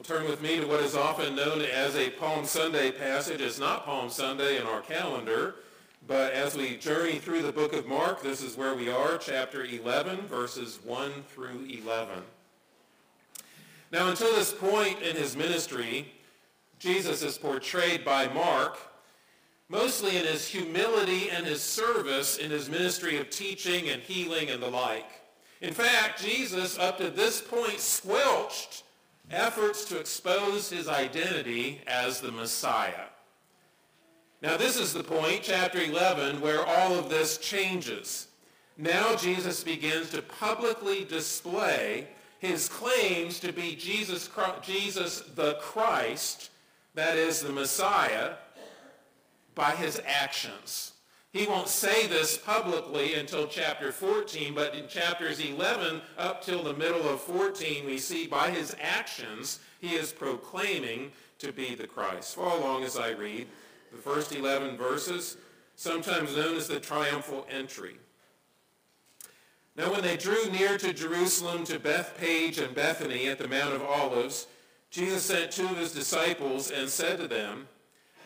Well, turn with me to what is often known as a Palm Sunday passage. It's not Palm Sunday in our calendar, but as we journey through the book of Mark, this is where we are, chapter 11, verses 1 through 11. Now, until this point in his ministry, Jesus is portrayed by Mark mostly in his humility and his service in his ministry of teaching and healing and the like. In fact, Jesus, up to this point, squelched efforts to expose his identity as the Messiah. Now, this is the point, chapter 11, where all of this changes. Now Jesus begins to publicly display his claims to be Jesus, Jesus the Christ, that is the Messiah, by his actions. He won't say this publicly until chapter 14, but in chapters 11 up till the middle of 14, we see by his actions he is proclaiming to be the Christ. Follow along as I read the first 11 verses, sometimes known as the triumphal entry. Now when they drew near to Jerusalem, to Bethphage and Bethany at the Mount of Olives, Jesus sent two of his disciples and said to them,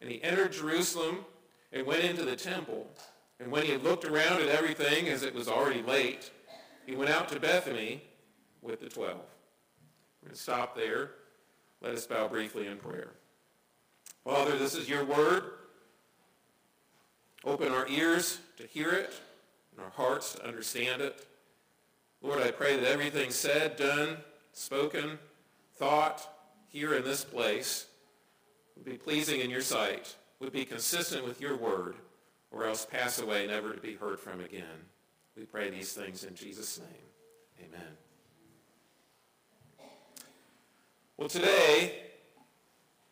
And he entered Jerusalem and went into the temple. And when he had looked around at everything, as it was already late, he went out to Bethany with the twelve. We're going to stop there. Let us bow briefly in prayer. Father, this is your word. Open our ears to hear it and our hearts to understand it. Lord, I pray that everything said, done, spoken, thought here in this place would be pleasing in your sight, would be consistent with your word, or else pass away never to be heard from again. We pray these things in Jesus' name. Amen. Well, today,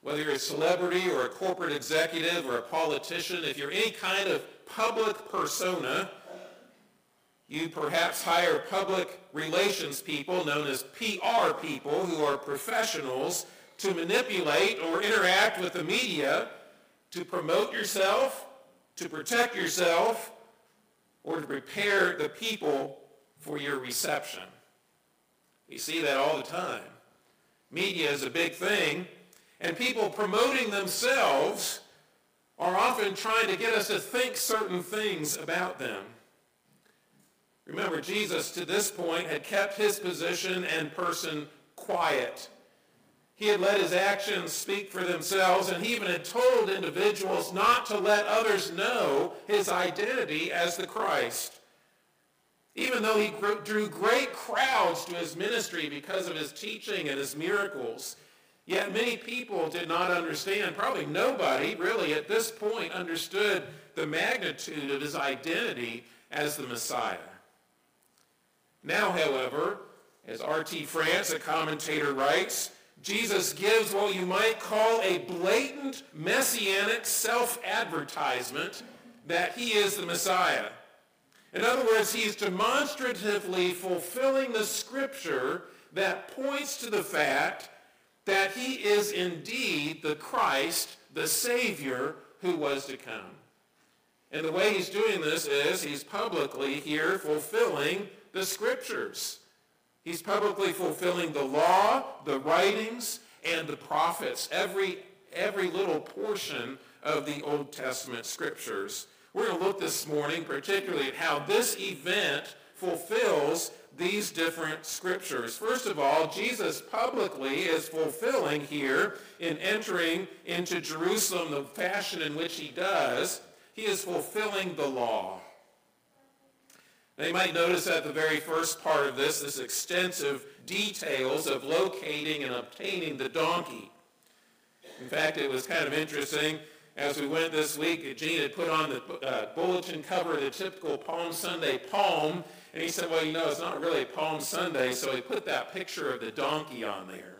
whether you're a celebrity or a corporate executive or a politician, if you're any kind of public persona, you perhaps hire public relations people known as PR people who are professionals to manipulate or interact with the media to promote yourself, to protect yourself, or to prepare the people for your reception. You see that all the time. Media is a big thing, and people promoting themselves are often trying to get us to think certain things about them. Remember, Jesus to this point had kept his position and person quiet. He had let his actions speak for themselves, and he even had told individuals not to let others know his identity as the Christ. Even though he drew great crowds to his ministry because of his teaching and his miracles, yet many people did not understand. Probably nobody really at this point understood the magnitude of his identity as the Messiah. Now, however, as R.T. France, a commentator, writes, Jesus gives what you might call a blatant messianic self-advertisement that he is the Messiah. In other words, he's demonstratively fulfilling the scripture that points to the fact that he is indeed the Christ, the Savior who was to come. And the way he's doing this is he's publicly here fulfilling the scriptures. He's publicly fulfilling the law, the writings, and the prophets, every, every little portion of the Old Testament scriptures. We're going to look this morning particularly at how this event fulfills these different scriptures. First of all, Jesus publicly is fulfilling here in entering into Jerusalem the fashion in which he does. He is fulfilling the law. Now you might notice at the very first part of this, this extensive details of locating and obtaining the donkey. In fact, it was kind of interesting. As we went this week, Gene had put on the uh, bulletin cover the typical Palm Sunday palm, and he said, well, you know, it's not really Palm Sunday, so he put that picture of the donkey on there.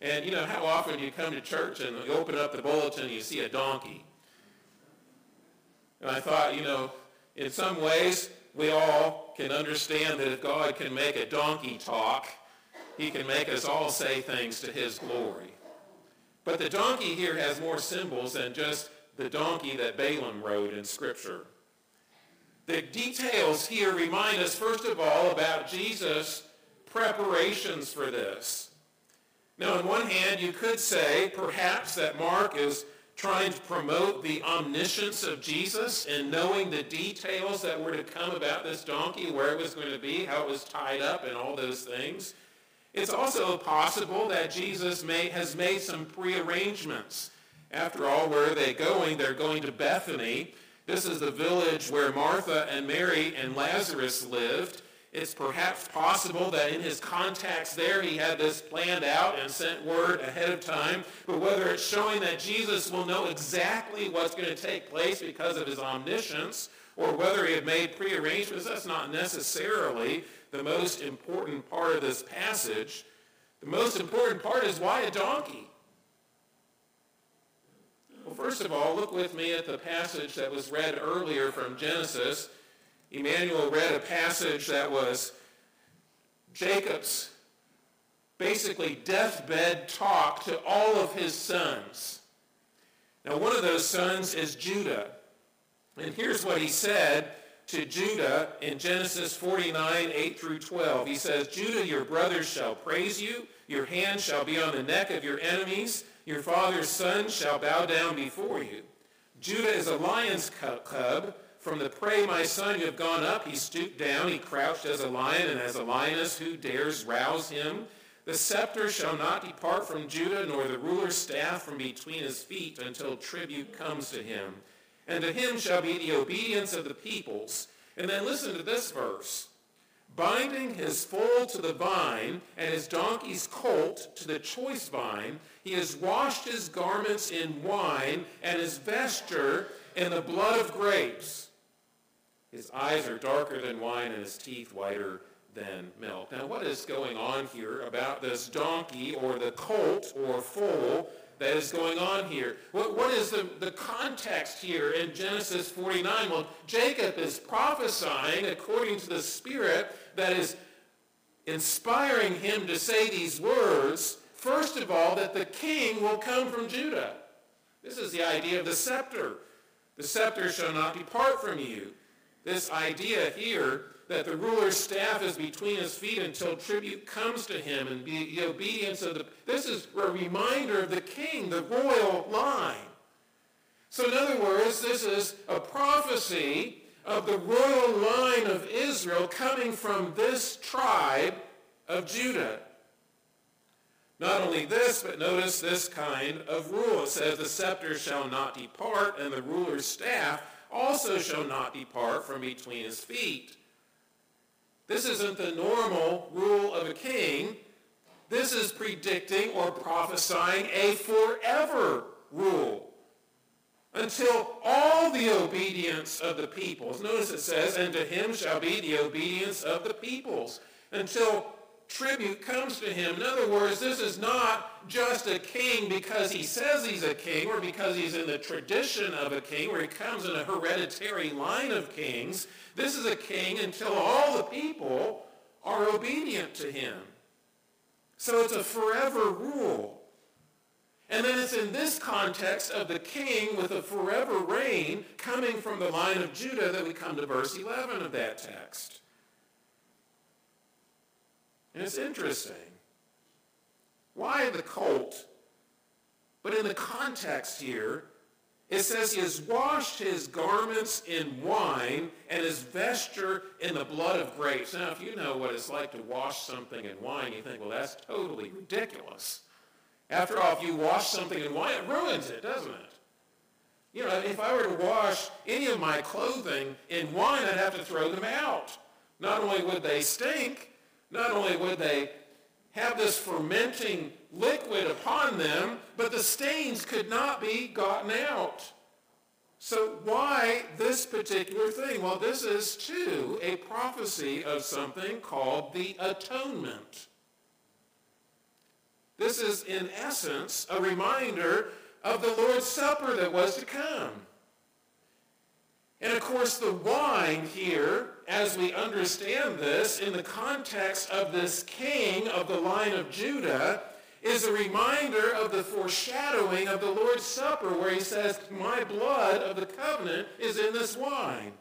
And you know how often you come to church and you open up the bulletin and you see a donkey. And I thought, you know, in some ways, we all can understand that if God can make a donkey talk, he can make us all say things to his glory. But the donkey here has more symbols than just the donkey that Balaam rode in Scripture. The details here remind us, first of all, about Jesus' preparations for this. Now, on one hand, you could say perhaps that Mark is trying to promote the omniscience of Jesus and knowing the details that were to come about this donkey, where it was going to be, how it was tied up, and all those things. It's also possible that Jesus may, has made some prearrangements. After all, where are they going? They're going to Bethany. This is the village where Martha and Mary and Lazarus lived. It's perhaps possible that in his contacts there he had this planned out and sent word ahead of time. But whether it's showing that Jesus will know exactly what's going to take place because of his omniscience, or whether he had made prearrangements, that's not necessarily the most important part of this passage. The most important part is why a donkey? Well, first of all, look with me at the passage that was read earlier from Genesis Emmanuel read a passage that was Jacob's basically deathbed talk to all of his sons. Now, one of those sons is Judah. And here's what he said to Judah in Genesis 49, 8 through 12. He says, Judah, your brothers shall praise you. Your hand shall be on the neck of your enemies. Your father's son shall bow down before you. Judah is a lion's cub from the prey, my son, you have gone up. He stooped down. He crouched as a lion and as a lioness. Who dares rouse him? The scepter shall not depart from Judah, nor the ruler's staff from between his feet until tribute comes to him. And to him shall be the obedience of the peoples. And then listen to this verse. Binding his foal to the vine and his donkey's colt to the choice vine, he has washed his garments in wine and his vesture in the blood of grapes. His eyes are darker than wine and his teeth whiter than milk. Now, what is going on here about this donkey or the colt or foal that is going on here? What, what is the, the context here in Genesis 49? Well, Jacob is prophesying according to the Spirit that is inspiring him to say these words. First of all, that the king will come from Judah. This is the idea of the scepter. The scepter shall not depart from you. This idea here that the ruler's staff is between his feet until tribute comes to him and be the obedience of the... This is a reminder of the king, the royal line. So in other words, this is a prophecy of the royal line of Israel coming from this tribe of Judah. Not only this, but notice this kind of rule. It says, the scepter shall not depart, and the ruler's staff also shall not depart from between his feet. This isn't the normal rule of a king. This is predicting or prophesying a forever rule until all the obedience of the peoples. Notice it says, and to him shall be the obedience of the peoples. Until tribute comes to him. In other words, this is not just a king because he says he's a king or because he's in the tradition of a king or he comes in a hereditary line of kings. This is a king until all the people are obedient to him. So it's a forever rule. And then it's in this context of the king with a forever reign coming from the line of Judah that we come to verse 11 of that text. And it's interesting. Why the colt? But in the context here, It says he has washed his garments in wine and his vesture in the blood of grapes. Now, if you know what it's like to wash something in wine, you think, well, that's totally ridiculous. After all, if you wash something in wine, it ruins it, doesn't it? You know, if I were to wash any of my clothing in wine, I'd have to throw them out. Not only would they stink, not only would they have this fermenting liquid upon them, but the stains could not be gotten out. So why this particular thing? Well, this is too a prophecy of something called the atonement. This is in essence a reminder of the Lord's Supper that was to come. And of course the wine here, as we understand this in the context of this king of the line of Judah, is a reminder of the foreshadowing of the Lord's Supper where he says, my blood of the covenant is in this wine.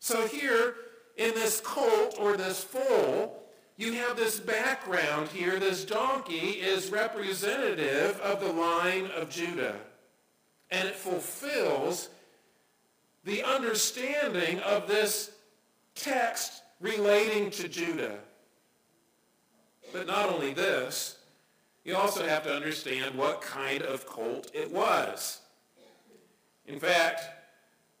So here in this colt or this foal, you have this background here. This donkey is representative of the line of Judah. And it fulfills the understanding of this text relating to Judah. But not only this, you also have to understand what kind of cult it was. In fact,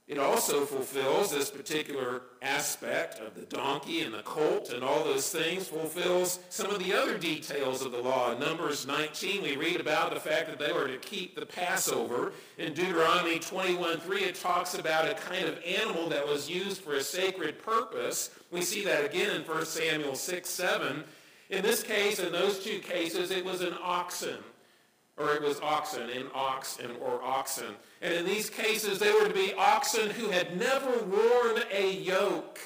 it also fulfills this particular aspect of the donkey and the colt and all those things, fulfills some of the other details of the law. In Numbers 19, we read about the fact that they were to keep the Passover. In Deuteronomy 21.3, it talks about a kind of animal that was used for a sacred purpose. We see that again in 1 Samuel 6, 7. In this case, in those two cases, it was an oxen or it was oxen, and or oxen. And in these cases, they were to be oxen who had never worn a yoke.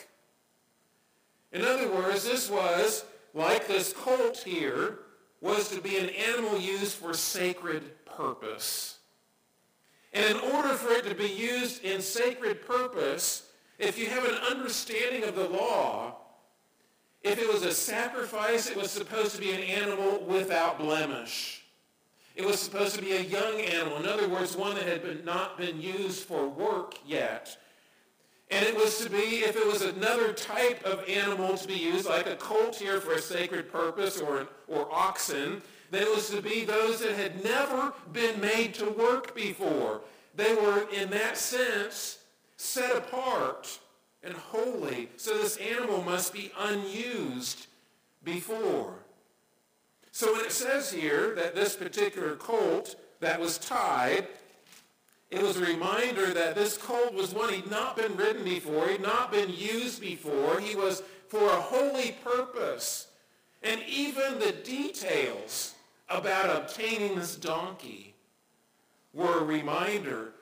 In other words, this was, like this colt here, was to be an animal used for sacred purpose. And in order for it to be used in sacred purpose, if you have an understanding of the law, if it was a sacrifice, it was supposed to be an animal without blemish. It was supposed to be a young animal. In other words, one that had been, not been used for work yet. And it was to be, if it was another type of animal to be used, like a colt here for a sacred purpose or, an, or oxen, then it was to be those that had never been made to work before. They were, in that sense, set apart and holy. So this animal must be unused before. So when it says here that this particular colt that was tied, it was a reminder that this colt was one he'd not been ridden before, he'd not been used before. He was for a holy purpose. And even the details about obtaining this donkey were a reminder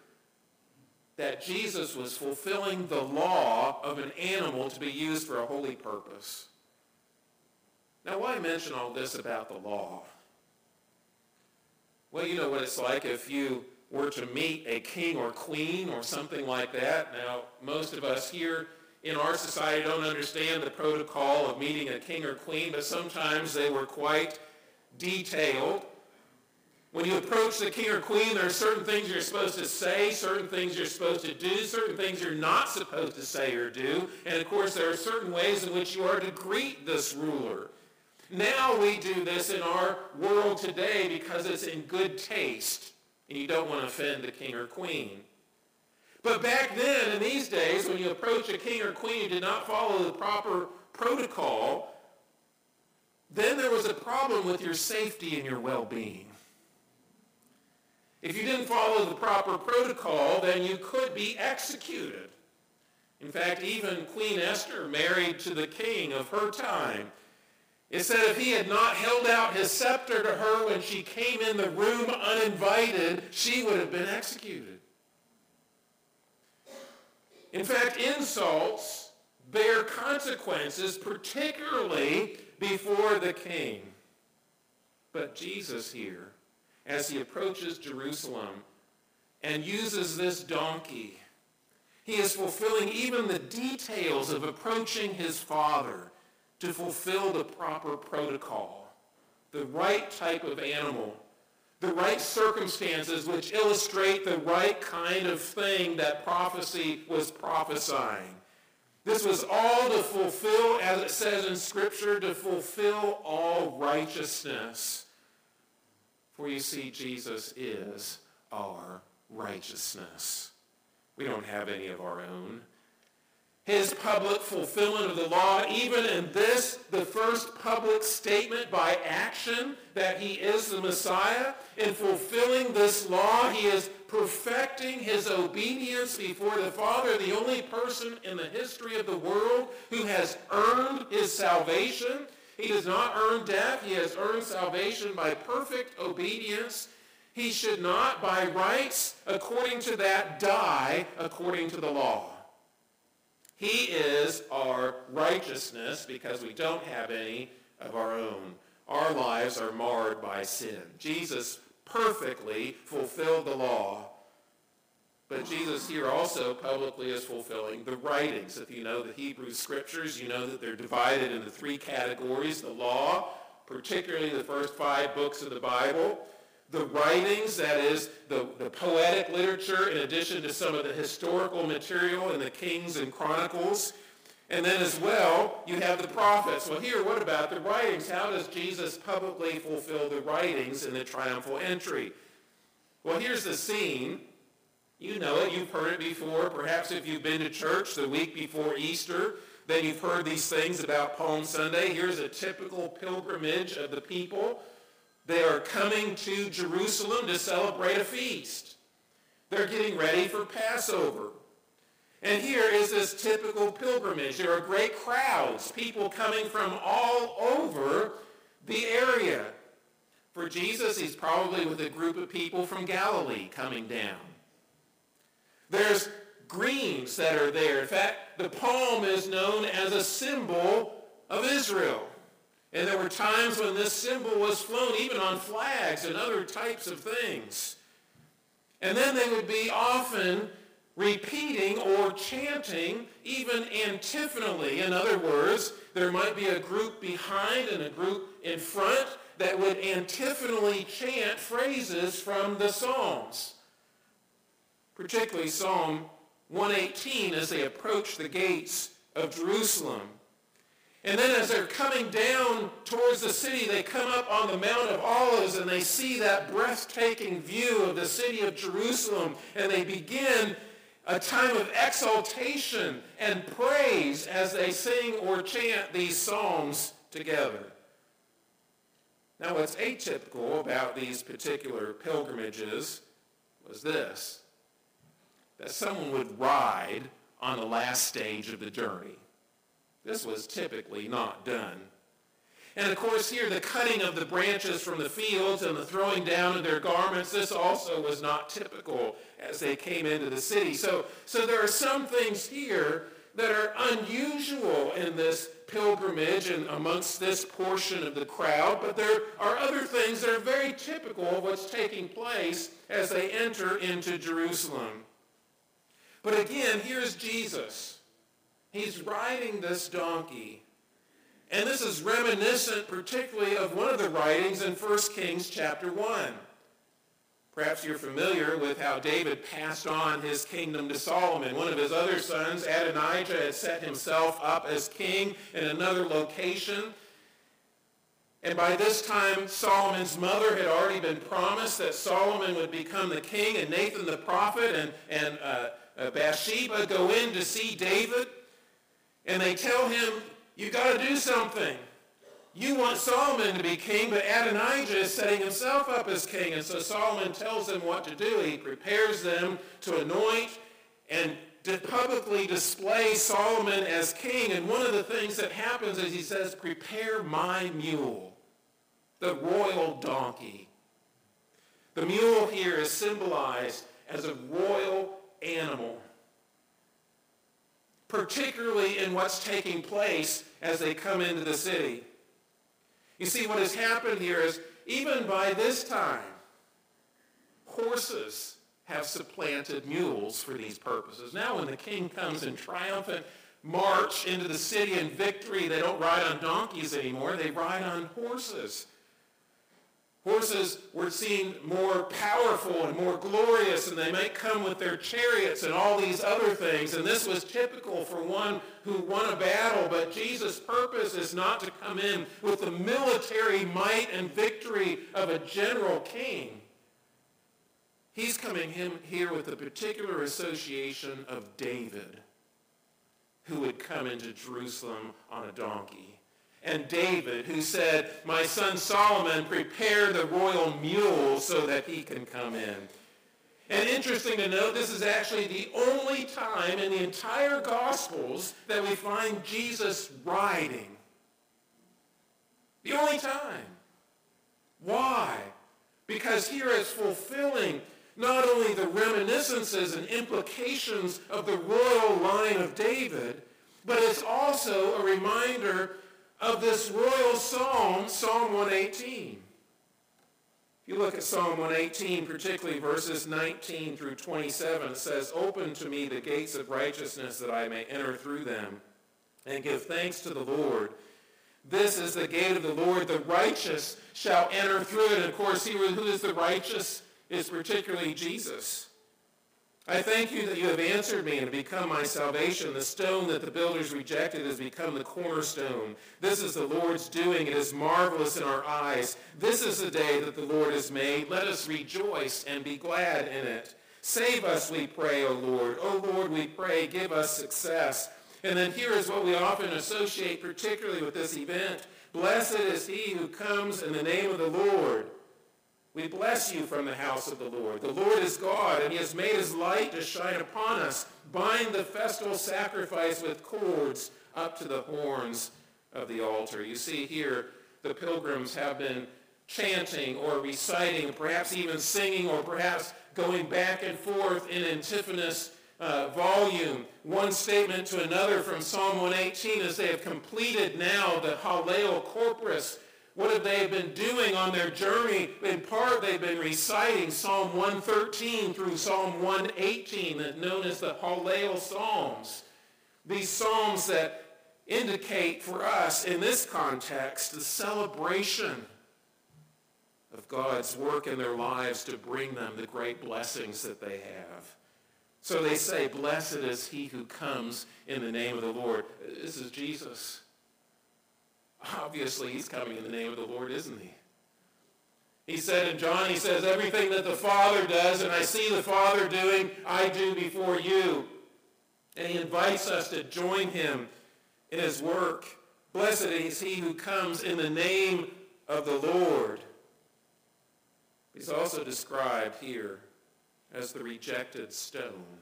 that Jesus was fulfilling the law of an animal to be used for a holy purpose. Now, why mention all this about the law? Well, you know what it's like if you were to meet a king or queen or something like that. Now, most of us here in our society don't understand the protocol of meeting a king or queen, but sometimes they were quite detailed. When you approach the king or queen, there are certain things you're supposed to say, certain things you're supposed to do, certain things you're not supposed to say or do. And of course, there are certain ways in which you are to greet this ruler. Now we do this in our world today because it's in good taste and you don't want to offend the king or queen. But back then, in these days, when you approach a king or queen who did not follow the proper protocol, then there was a problem with your safety and your well-being. If you didn't follow the proper protocol, then you could be executed. In fact, even Queen Esther, married to the king of her time, it said if he had not held out his scepter to her when she came in the room uninvited, she would have been executed. In fact, insults bear consequences, particularly before the king. But Jesus here, as he approaches Jerusalem and uses this donkey, he is fulfilling even the details of approaching his father to fulfill the proper protocol, the right type of animal the right circumstances which illustrate the right kind of thing that prophecy was prophesying. This was all to fulfill, as it says in Scripture, to fulfill all righteousness. For you see, Jesus is our righteousness. We don't have any of our own his public fulfillment of the law, even in this, the first public statement by action that he is the Messiah. In fulfilling this law, he is perfecting his obedience before the Father, the only person in the history of the world who has earned his salvation. He does not earn death. He has earned salvation by perfect obedience. He should not, by rights, according to that, die according to the law. He is our righteousness because we don't have any of our own. Our lives are marred by sin. Jesus perfectly fulfilled the law. But Jesus here also publicly is fulfilling the writings. If you know the Hebrew scriptures, you know that they're divided into three categories. The law, particularly the first five books of the Bible, the writings, that is, the, the poetic literature, in addition to some of the historical material in the Kings and Chronicles. And then as well, you have the prophets. Well, here, what about the writings? How does Jesus publicly fulfill the writings in the triumphal entry? Well, here's the scene. You know it. You've heard it before. Perhaps if you've been to church the week before Easter, then you've heard these things about Palm Sunday. Here's a typical pilgrimage of the people they are coming to Jerusalem to celebrate a feast. They're getting ready for Passover. And here is this typical pilgrimage. There are great crowds, people coming from all over the area. For Jesus, he's probably with a group of people from Galilee coming down. There's greens that are there. In fact, the palm is known as a symbol of Israel. And there were times when this symbol was flown even on flags and other types of things. And then they would be often repeating or chanting even antiphonally. In other words, there might be a group behind and a group in front that would antiphonally chant phrases from the Psalms. Particularly Psalm 118 as they approach the gates of Jerusalem. And then as they're coming down towards the city, they come up on the Mount of Olives and they see that breathtaking view of the city of Jerusalem and they begin a time of exaltation and praise as they sing or chant these psalms together. Now what's atypical about these particular pilgrimages was this, that someone would ride on the last stage of the journey. This was typically not done. And of course here, the cutting of the branches from the fields and the throwing down of their garments, this also was not typical as they came into the city. So, so there are some things here that are unusual in this pilgrimage and amongst this portion of the crowd, but there are other things that are very typical of what's taking place as they enter into Jerusalem. But again, here's Jesus He's riding this donkey. And this is reminiscent particularly of one of the writings in 1 Kings chapter 1. Perhaps you're familiar with how David passed on his kingdom to Solomon. One of his other sons, Adonijah, had set himself up as king in another location. And by this time, Solomon's mother had already been promised that Solomon would become the king, and Nathan the prophet and, and uh, uh, Bathsheba go in to see David and they tell him, you got to do something. You want Solomon to be king, but Adonijah is setting himself up as king. And so Solomon tells them what to do. He prepares them to anoint and to publicly display Solomon as king. And one of the things that happens is he says, prepare my mule, the royal donkey. The mule here is symbolized as a royal animal particularly in what's taking place as they come into the city. You see, what has happened here is even by this time, horses have supplanted mules for these purposes. Now when the king comes in triumphant march into the city in victory, they don't ride on donkeys anymore. They ride on horses. Horses were seen more powerful and more glorious, and they might come with their chariots and all these other things. And this was typical for one who won a battle. But Jesus' purpose is not to come in with the military might and victory of a general king. He's coming here with the particular association of David, who would come into Jerusalem on a donkey and David, who said, My son Solomon, prepare the royal mule so that he can come in. And interesting to note, this is actually the only time in the entire Gospels that we find Jesus riding. The only time. Why? Because here it's fulfilling not only the reminiscences and implications of the royal line of David, but it's also a reminder of this royal psalm, Psalm 118. If you look at Psalm 118, particularly verses 19 through 27, it says, Open to me the gates of righteousness that I may enter through them and give thanks to the Lord. This is the gate of the Lord. The righteous shall enter through it. And of course, who is the righteous is particularly Jesus. I thank you that you have answered me and become my salvation. The stone that the builders rejected has become the cornerstone. This is the Lord's doing. It is marvelous in our eyes. This is the day that the Lord has made. Let us rejoice and be glad in it. Save us, we pray, O Lord. O Lord, we pray, give us success. And then here is what we often associate particularly with this event. Blessed is he who comes in the name of the Lord. We bless you from the house of the Lord. The Lord is God, and he has made his light to shine upon us. Bind the festal sacrifice with cords up to the horns of the altar. You see here, the pilgrims have been chanting or reciting, perhaps even singing, or perhaps going back and forth in antiphonous uh, volume, one statement to another from Psalm 118 as they have completed now the Hallel Corpus what have they been doing on their journey? In part, they've been reciting Psalm 113 through Psalm 118, known as the Hallel Psalms. These psalms that indicate for us, in this context, the celebration of God's work in their lives to bring them the great blessings that they have. So they say, blessed is he who comes in the name of the Lord. This is Jesus. Obviously, he's coming in the name of the Lord, isn't he? He said in John, he says, everything that the Father does and I see the Father doing, I do before you. And he invites us to join him in his work. Blessed is he who comes in the name of the Lord. He's also described here as the rejected stone.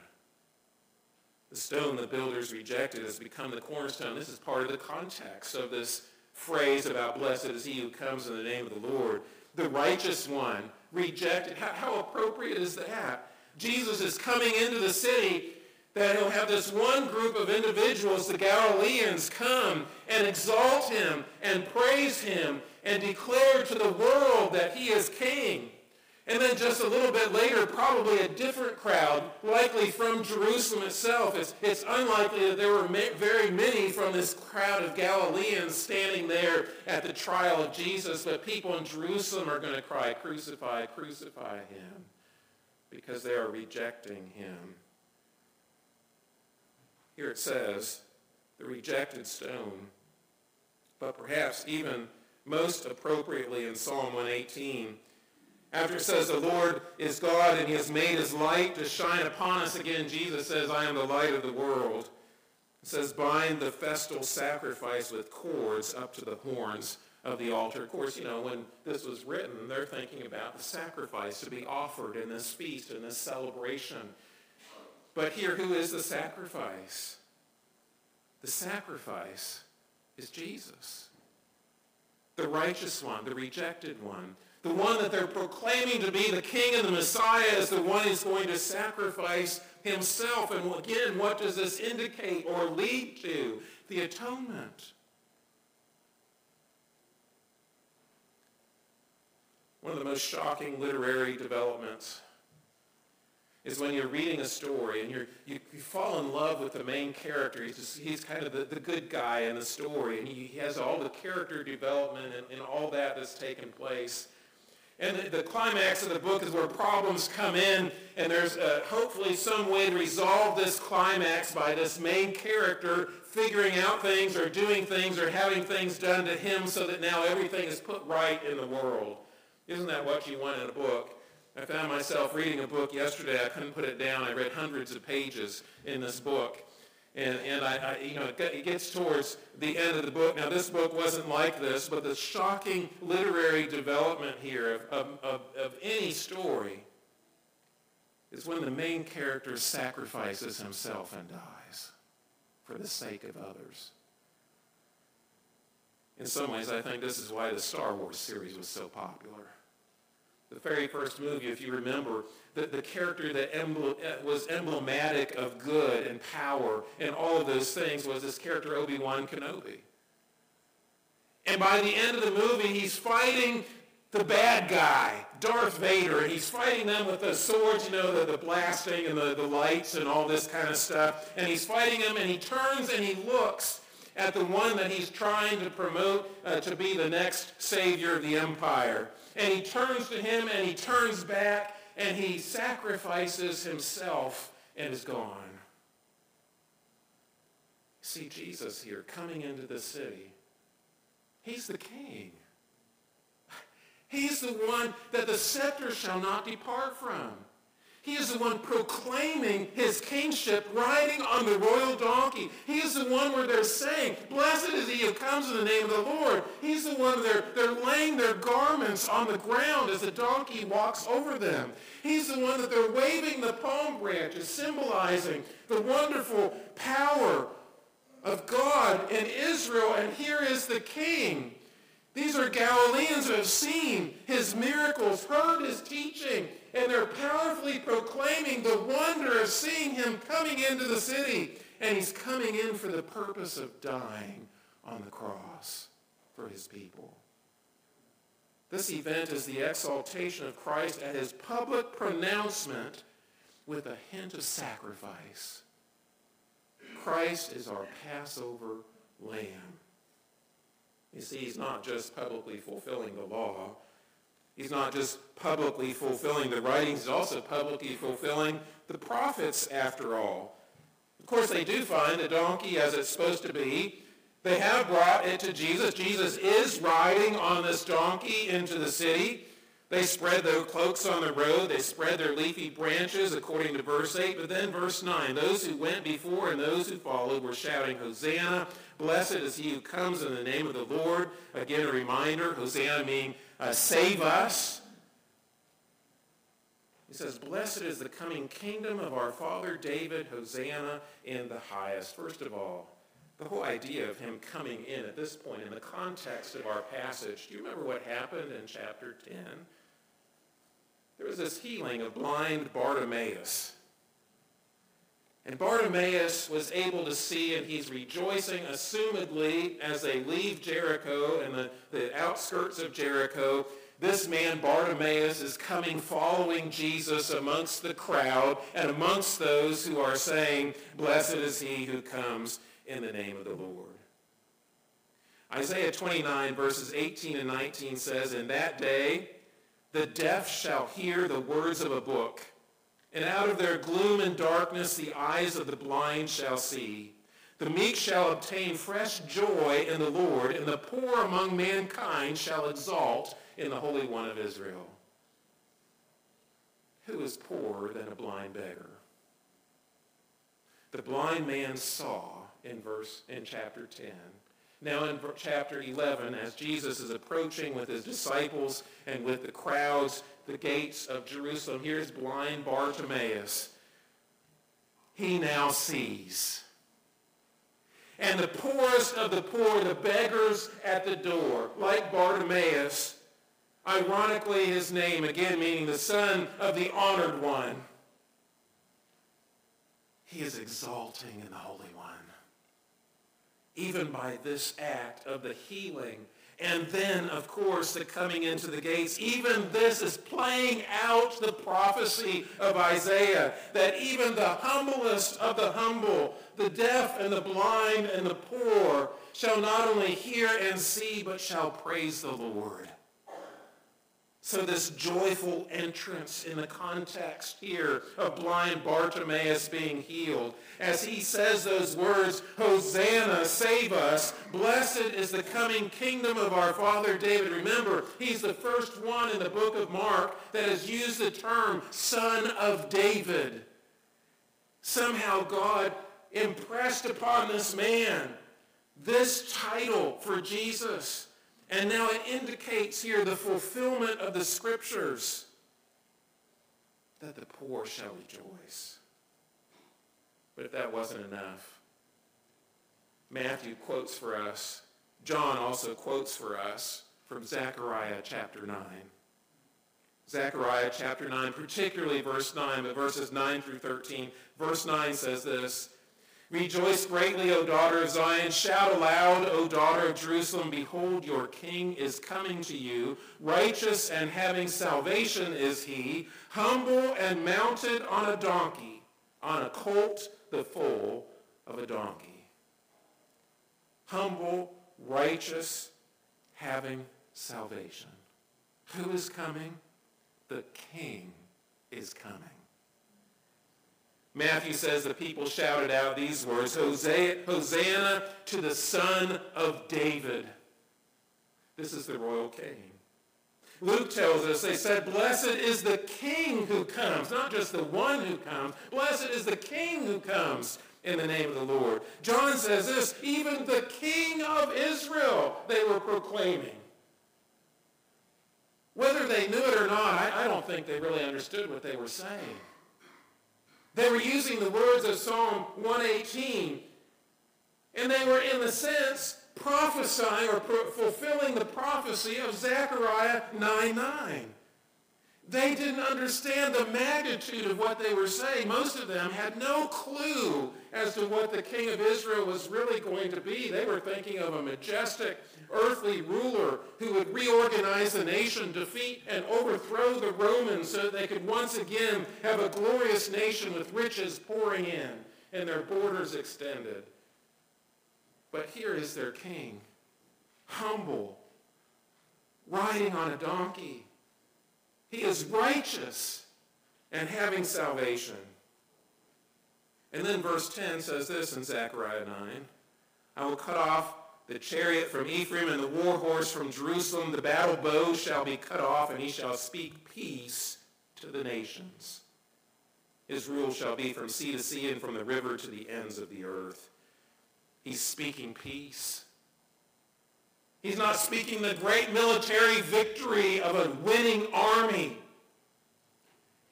The stone the builders rejected has become the cornerstone. This is part of the context of this phrase about blessed is he who comes in the name of the Lord. The righteous one rejected. How, how appropriate is that? Jesus is coming into the city that he'll have this one group of individuals, the Galileans, come and exalt him and praise him and declare to the world that he is king. And then just a little bit later, probably a different crowd, likely from Jerusalem itself. It's, it's unlikely that there were ma- very many from this crowd of Galileans standing there at the trial of Jesus, but people in Jerusalem are going to cry, crucify, crucify him, because they are rejecting him. Here it says, the rejected stone, but perhaps even most appropriately in Psalm 118, after it says the Lord is God and he has made his light to shine upon us again, Jesus says, I am the light of the world. It says, bind the festal sacrifice with cords up to the horns of the altar. Of course, you know, when this was written, they're thinking about the sacrifice to be offered in this feast, in this celebration. But here, who is the sacrifice? The sacrifice is Jesus, the righteous one, the rejected one the one that they're proclaiming to be the king and the Messiah is the one who's going to sacrifice himself. And again, what does this indicate or lead to? The atonement. One of the most shocking literary developments is when you're reading a story and you, you fall in love with the main character. He's, just, he's kind of the, the good guy in the story, and he, he has all the character development and, and all that that's taken place. And the, the, climax of the book is where problems come in, and there's uh, hopefully some way to resolve this climax by this main character figuring out things or doing things or having things done to him so that now everything is put right in the world. Isn't that what you want in a book? I found myself reading a book yesterday. I couldn't put it down. I read hundreds of pages in this book. And, and I, I, you know, it gets towards the end of the book. Now, this book wasn't like this, but the shocking literary development here of, of, of, of any story is when the main character sacrifices himself and dies for the sake of others. In some ways, I think this is why the Star Wars series was so popular the very first movie, if you remember, the, the character that emblem, uh, was emblematic of good and power and all of those things was this character Obi-Wan Kenobi. And by the end of the movie, he's fighting the bad guy, Darth Vader, and he's fighting them with the swords, you know, the, the blasting and the, the lights and all this kind of stuff. And he's fighting him, and he turns and he looks at the one that he's trying to promote uh, to be the next savior of the empire and he turns to him and he turns back and he sacrifices himself and is gone. See Jesus here coming into the city. He's the king. He's the one that the scepter shall not depart from. He is the one proclaiming his kingship, riding on the royal donkey. He is the one where they're saying, blessed is he who comes in the name of the Lord. He's the one they're, they're laying their garments on the ground as the donkey walks over them. He's the one that they're waving the palm branches, symbolizing the wonderful power of God in Israel. And here is the king. These are Galileans who have seen his miracles, heard his teaching, and they're powerfully proclaiming the wonder of seeing him coming into the city. And he's coming in for the purpose of dying on the cross for his people. This event is the exaltation of Christ at his public pronouncement with a hint of sacrifice. Christ is our Passover lamb. You see, he's not just publicly fulfilling the law, He's not just publicly fulfilling the writings, he's also publicly fulfilling the prophets after all. Of course, they do find the donkey as it's supposed to be. They have brought it to Jesus. Jesus is riding on this donkey into the city. They spread their cloaks on the road. They spread their leafy branches, according to verse 8. But then verse 9, those who went before and those who followed were shouting, Hosanna, blessed is he who comes in the name of the Lord. Again, a reminder, Hosanna meaning uh, save us. He says, Blessed is the coming kingdom of our father David, Hosanna in the highest. First of all, the whole idea of him coming in at this point in the context of our passage. Do you remember what happened in chapter 10? There was this healing of blind Bartimaeus. And Bartimaeus was able to see, and he's rejoicing, assumedly, as they leave Jericho and the, the outskirts of Jericho. This man, Bartimaeus, is coming following Jesus amongst the crowd and amongst those who are saying, Blessed is he who comes in the name of the Lord. Isaiah 29, verses 18 and 19 says, In that day the deaf shall hear the words of a book and out of their gloom and darkness the eyes of the blind shall see. The meek shall obtain fresh joy in the Lord, and the poor among mankind shall exalt in the Holy One of Israel. Who is poorer than a blind beggar? The blind man saw in verse in chapter 10 now in chapter 11, as Jesus is approaching with his disciples and with the crowds, the gates of Jerusalem, here's blind Bartimaeus. He now sees. And the poorest of the poor, the beggars at the door, like Bartimaeus, ironically his name, again meaning the son of the honored one, he is exalting in the Holy One. even by this act of the healing. And then, of course, the coming into the gates. Even this is playing out the prophecy of Isaiah that even the humblest of the humble, the deaf and the blind and the poor, shall not only hear and see, but shall praise the Lord. So this joyful entrance in the context here of blind Bartimaeus being healed, as he says those words, Hosanna, save us, blessed is the coming kingdom of our father David. Remember, he's the first one in the book of Mark that has used the term son of David. Somehow God impressed upon this man this title for Jesus. And now it indicates here the fulfillment of the scriptures that the poor shall rejoice. But if that wasn't enough, Matthew quotes for us, John also quotes for us from Zechariah chapter 9. Zechariah chapter 9, particularly verse 9, but verses 9 through 13. Verse 9 says this, Rejoice greatly, O daughter of Zion. Shout aloud, O daughter of Jerusalem. Behold, your king is coming to you. Righteous and having salvation is he, humble and mounted on a donkey, on a colt, the foal of a donkey. Humble, righteous, having salvation. Who is coming? The king is coming. Matthew says the people shouted out these words, Hosanna to the Son of David. This is the royal king. Luke tells us, they said, blessed is the king who comes, not just the one who comes. Blessed is the king who comes in the name of the Lord. John says this, even the king of Israel they were proclaiming. Whether they knew it or not, I, I don't think they really understood what they were saying. They were using the words of Psalm 118, and they were, in a sense, prophesying or fulfilling the prophecy of Zechariah 9.9. They didn't understand the magnitude of what they were saying. Most of them had no clue as to what the king of Israel was really going to be. They were thinking of a majestic earthly ruler who would reorganize the nation, defeat and overthrow the Romans so that they could once again have a glorious nation with riches pouring in and their borders extended. But here is their king, humble, riding on a donkey. He is righteous and having salvation. And then verse 10 says this in Zechariah 9, I will cut off the chariot from Ephraim and the war horse from Jerusalem. The battle bow shall be cut off, and he shall speak peace to the nations. His rule shall be from sea to sea and from the river to the ends of the earth. He's speaking peace. He's not speaking the great military victory of a winning army.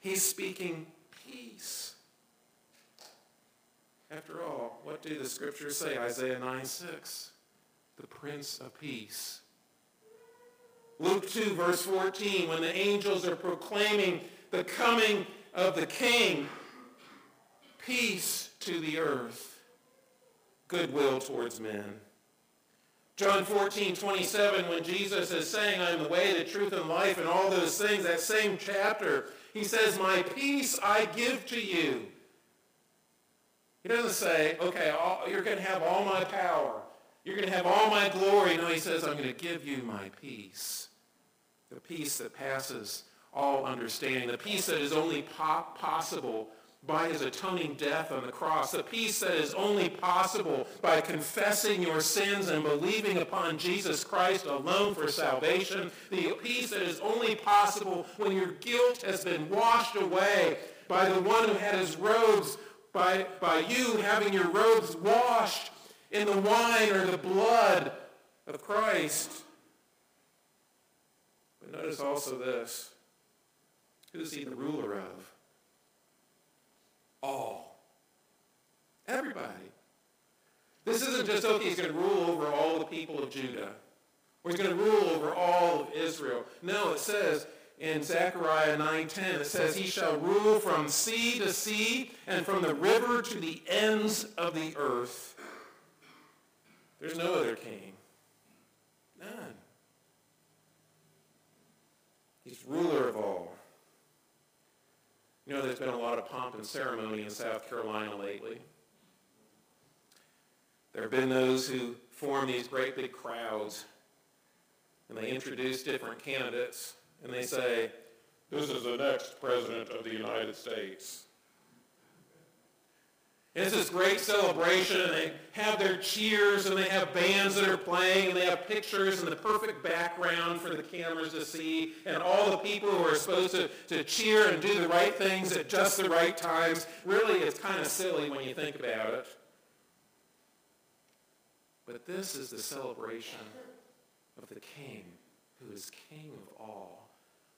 He's speaking peace. After all, what do the scriptures say? Isaiah 9, 6 the Prince of Peace. Luke 2, verse 14, when the angels are proclaiming the coming of the King, peace to the earth, goodwill towards men. John 14, 27, when Jesus is saying, I am the way, the truth, and life, and all those things, that same chapter, he says, my peace I give to you. He doesn't say, okay, all, you're going to have all my power. You're going to have all my glory. No, he says, I'm going to give you my peace. The peace that passes all understanding. The peace that is only po- possible by his atoning death on the cross. The peace that is only possible by confessing your sins and believing upon Jesus Christ alone for salvation. The peace that is only possible when your guilt has been washed away by the one who had his robes, by, by you having your robes washed in the wine or the blood of Christ. But notice also this. Who's he the ruler of? All. Everybody. This isn't just, okay, he's going to rule over all the people of Judah. Or he's going to rule over all of Israel. No, it says in Zechariah 9.10, it says, He shall rule from sea to sea and from the river to the ends of the earth. There's no other king. None. He's ruler of all. You know, there's been a lot of pomp and ceremony in South Carolina lately. There have been those who form these great big crowds, and they introduce different candidates. And they say, this is the next president of the United States. It's this great celebration, and they have their cheers, and they have bands that are playing, and they have pictures and the perfect background for the cameras to see, and all the people who are supposed to, to cheer and do the right things at just the right times. Really, it's kind of silly when you think about it. But this is the celebration of the King, who is King of all.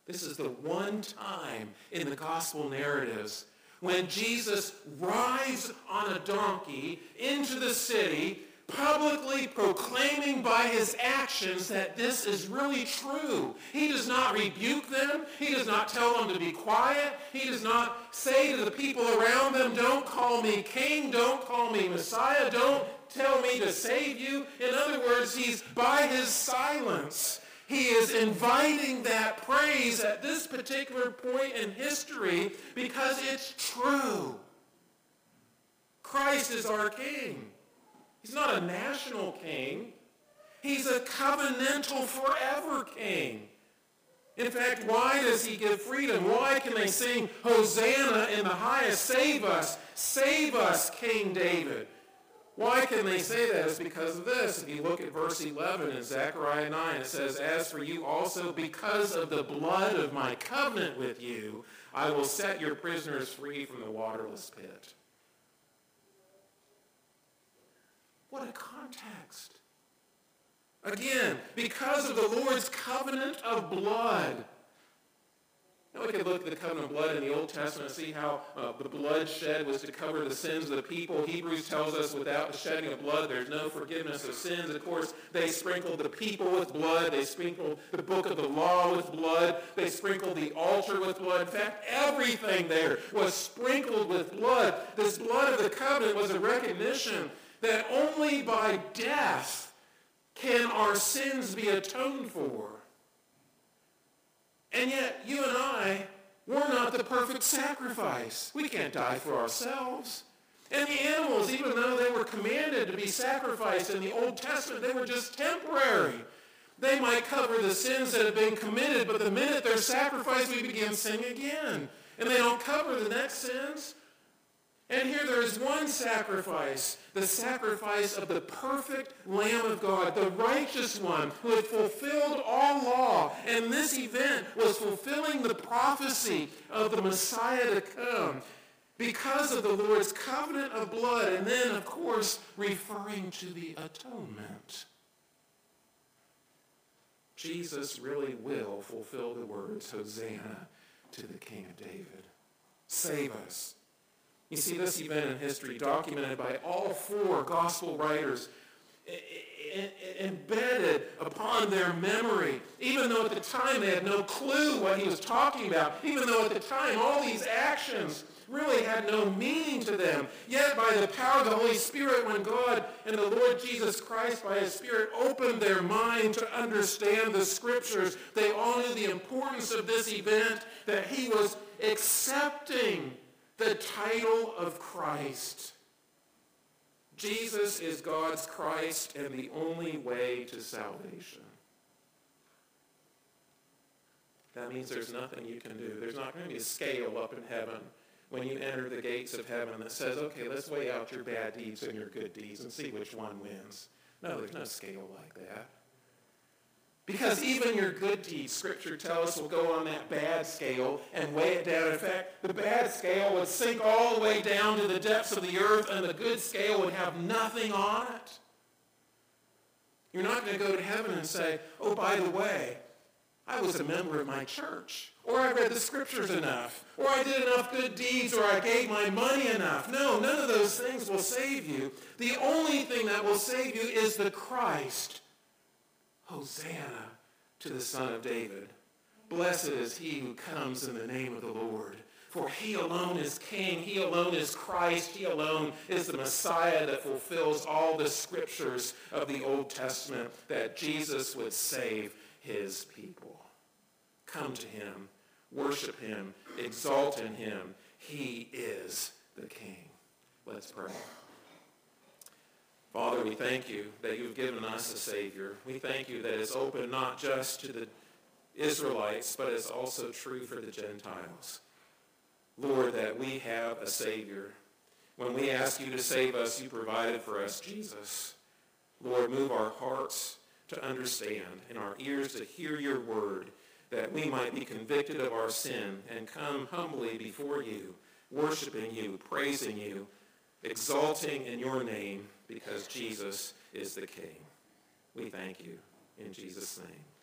This is the one time in the gospel narratives when Jesus rides on a donkey into the city, publicly proclaiming by his actions that this is really true. He does not rebuke them. He does not tell them to be quiet. He does not say to the people around them, don't call me king, don't call me Messiah, don't tell me to save you. In other words, he's by his silence he is inviting that praise at this particular point in history because it's true. Christ is our king. He's not a national king. He's a covenantal forever king. In fact, why does he give freedom? Why can they sing Hosanna in the highest? Save us, save us, King David. Why can they say that? It's because of this. If you look at verse 11 in Zechariah 9, it says, As for you also, because of the blood of my covenant with you, I will set your prisoners free from the waterless pit. What a context. Again, because of the Lord's covenant of blood. Now we could look at the covenant of blood in the Old Testament and see how uh, the blood shed was to cover the sins of the people. Hebrews tells us without the shedding of blood, there's no forgiveness of sins. Of course, they sprinkled the people with blood. They sprinkled the book of the law with blood. They sprinkled the altar with blood. In fact, everything there was sprinkled with blood. This blood of the covenant was a recognition that only by death can our sins be atoned for. And yet, you and I, we're not the perfect sacrifice. We can't die for ourselves. And the animals, even though they were commanded to be sacrificed in the Old Testament, they were just temporary. They might cover the sins that have been committed, but the minute they're sacrificed, we begin sinning again. And they don't cover the next sins. And here there is one sacrifice, the sacrifice of the perfect Lamb of God, the righteous one who had fulfilled all law. And this event was fulfilling the prophecy of the Messiah to come because of the Lord's covenant of blood. And then, of course, referring to the atonement. Jesus really will fulfill the words, Hosanna to the King of David. Save us you see this event in history documented by all four gospel writers embedded upon their memory, even though at the time they had no clue what he was talking about, even though at the time all these actions really had no meaning to them. Yet by the power of the Holy Spirit, when God and the Lord Jesus Christ by his Spirit opened their mind to understand the scriptures, they all knew the importance of this event, that he was accepting the title of Christ. Jesus is God's Christ and the only way to salvation. That means there's nothing you can do. There's not going to be a scale up in heaven when you enter the gates of heaven that says, okay, let's weigh out your bad deeds and your good deeds and see which one wins. No, there's no scale like that. Because even your good deeds, Scripture tells us, will go on that bad scale and weigh it down. In fact, the bad scale would sink all the way down to the depths of the earth, and the good scale would have nothing on it. You're not going to go to heaven and say, oh, by the way, I was a member of my church, or I read the scriptures enough, or I did enough good deeds, or I gave my money enough. No, none of those things will save you. The only thing that will save you is the Christ Hosanna to the Son of David. Blessed is he who comes in the name of the Lord. For he alone is king. He alone is Christ. He alone is the Messiah that fulfills all the scriptures of the Old Testament that Jesus would save his people. Come to him. Worship him. Exalt in him. He is the king. Let's pray. Father, we thank you that you've given us a Savior. We thank you that it's open not just to the Israelites, but it's also true for the Gentiles. Lord, that we have a Savior. When we ask you to save us, you provided for us Jesus. Lord, move our hearts to understand and our ears to hear your word, that we might be convicted of our sin and come humbly before you, worshiping you, praising you, exalting in your name because Jesus is the King. We thank you. In Jesus' name.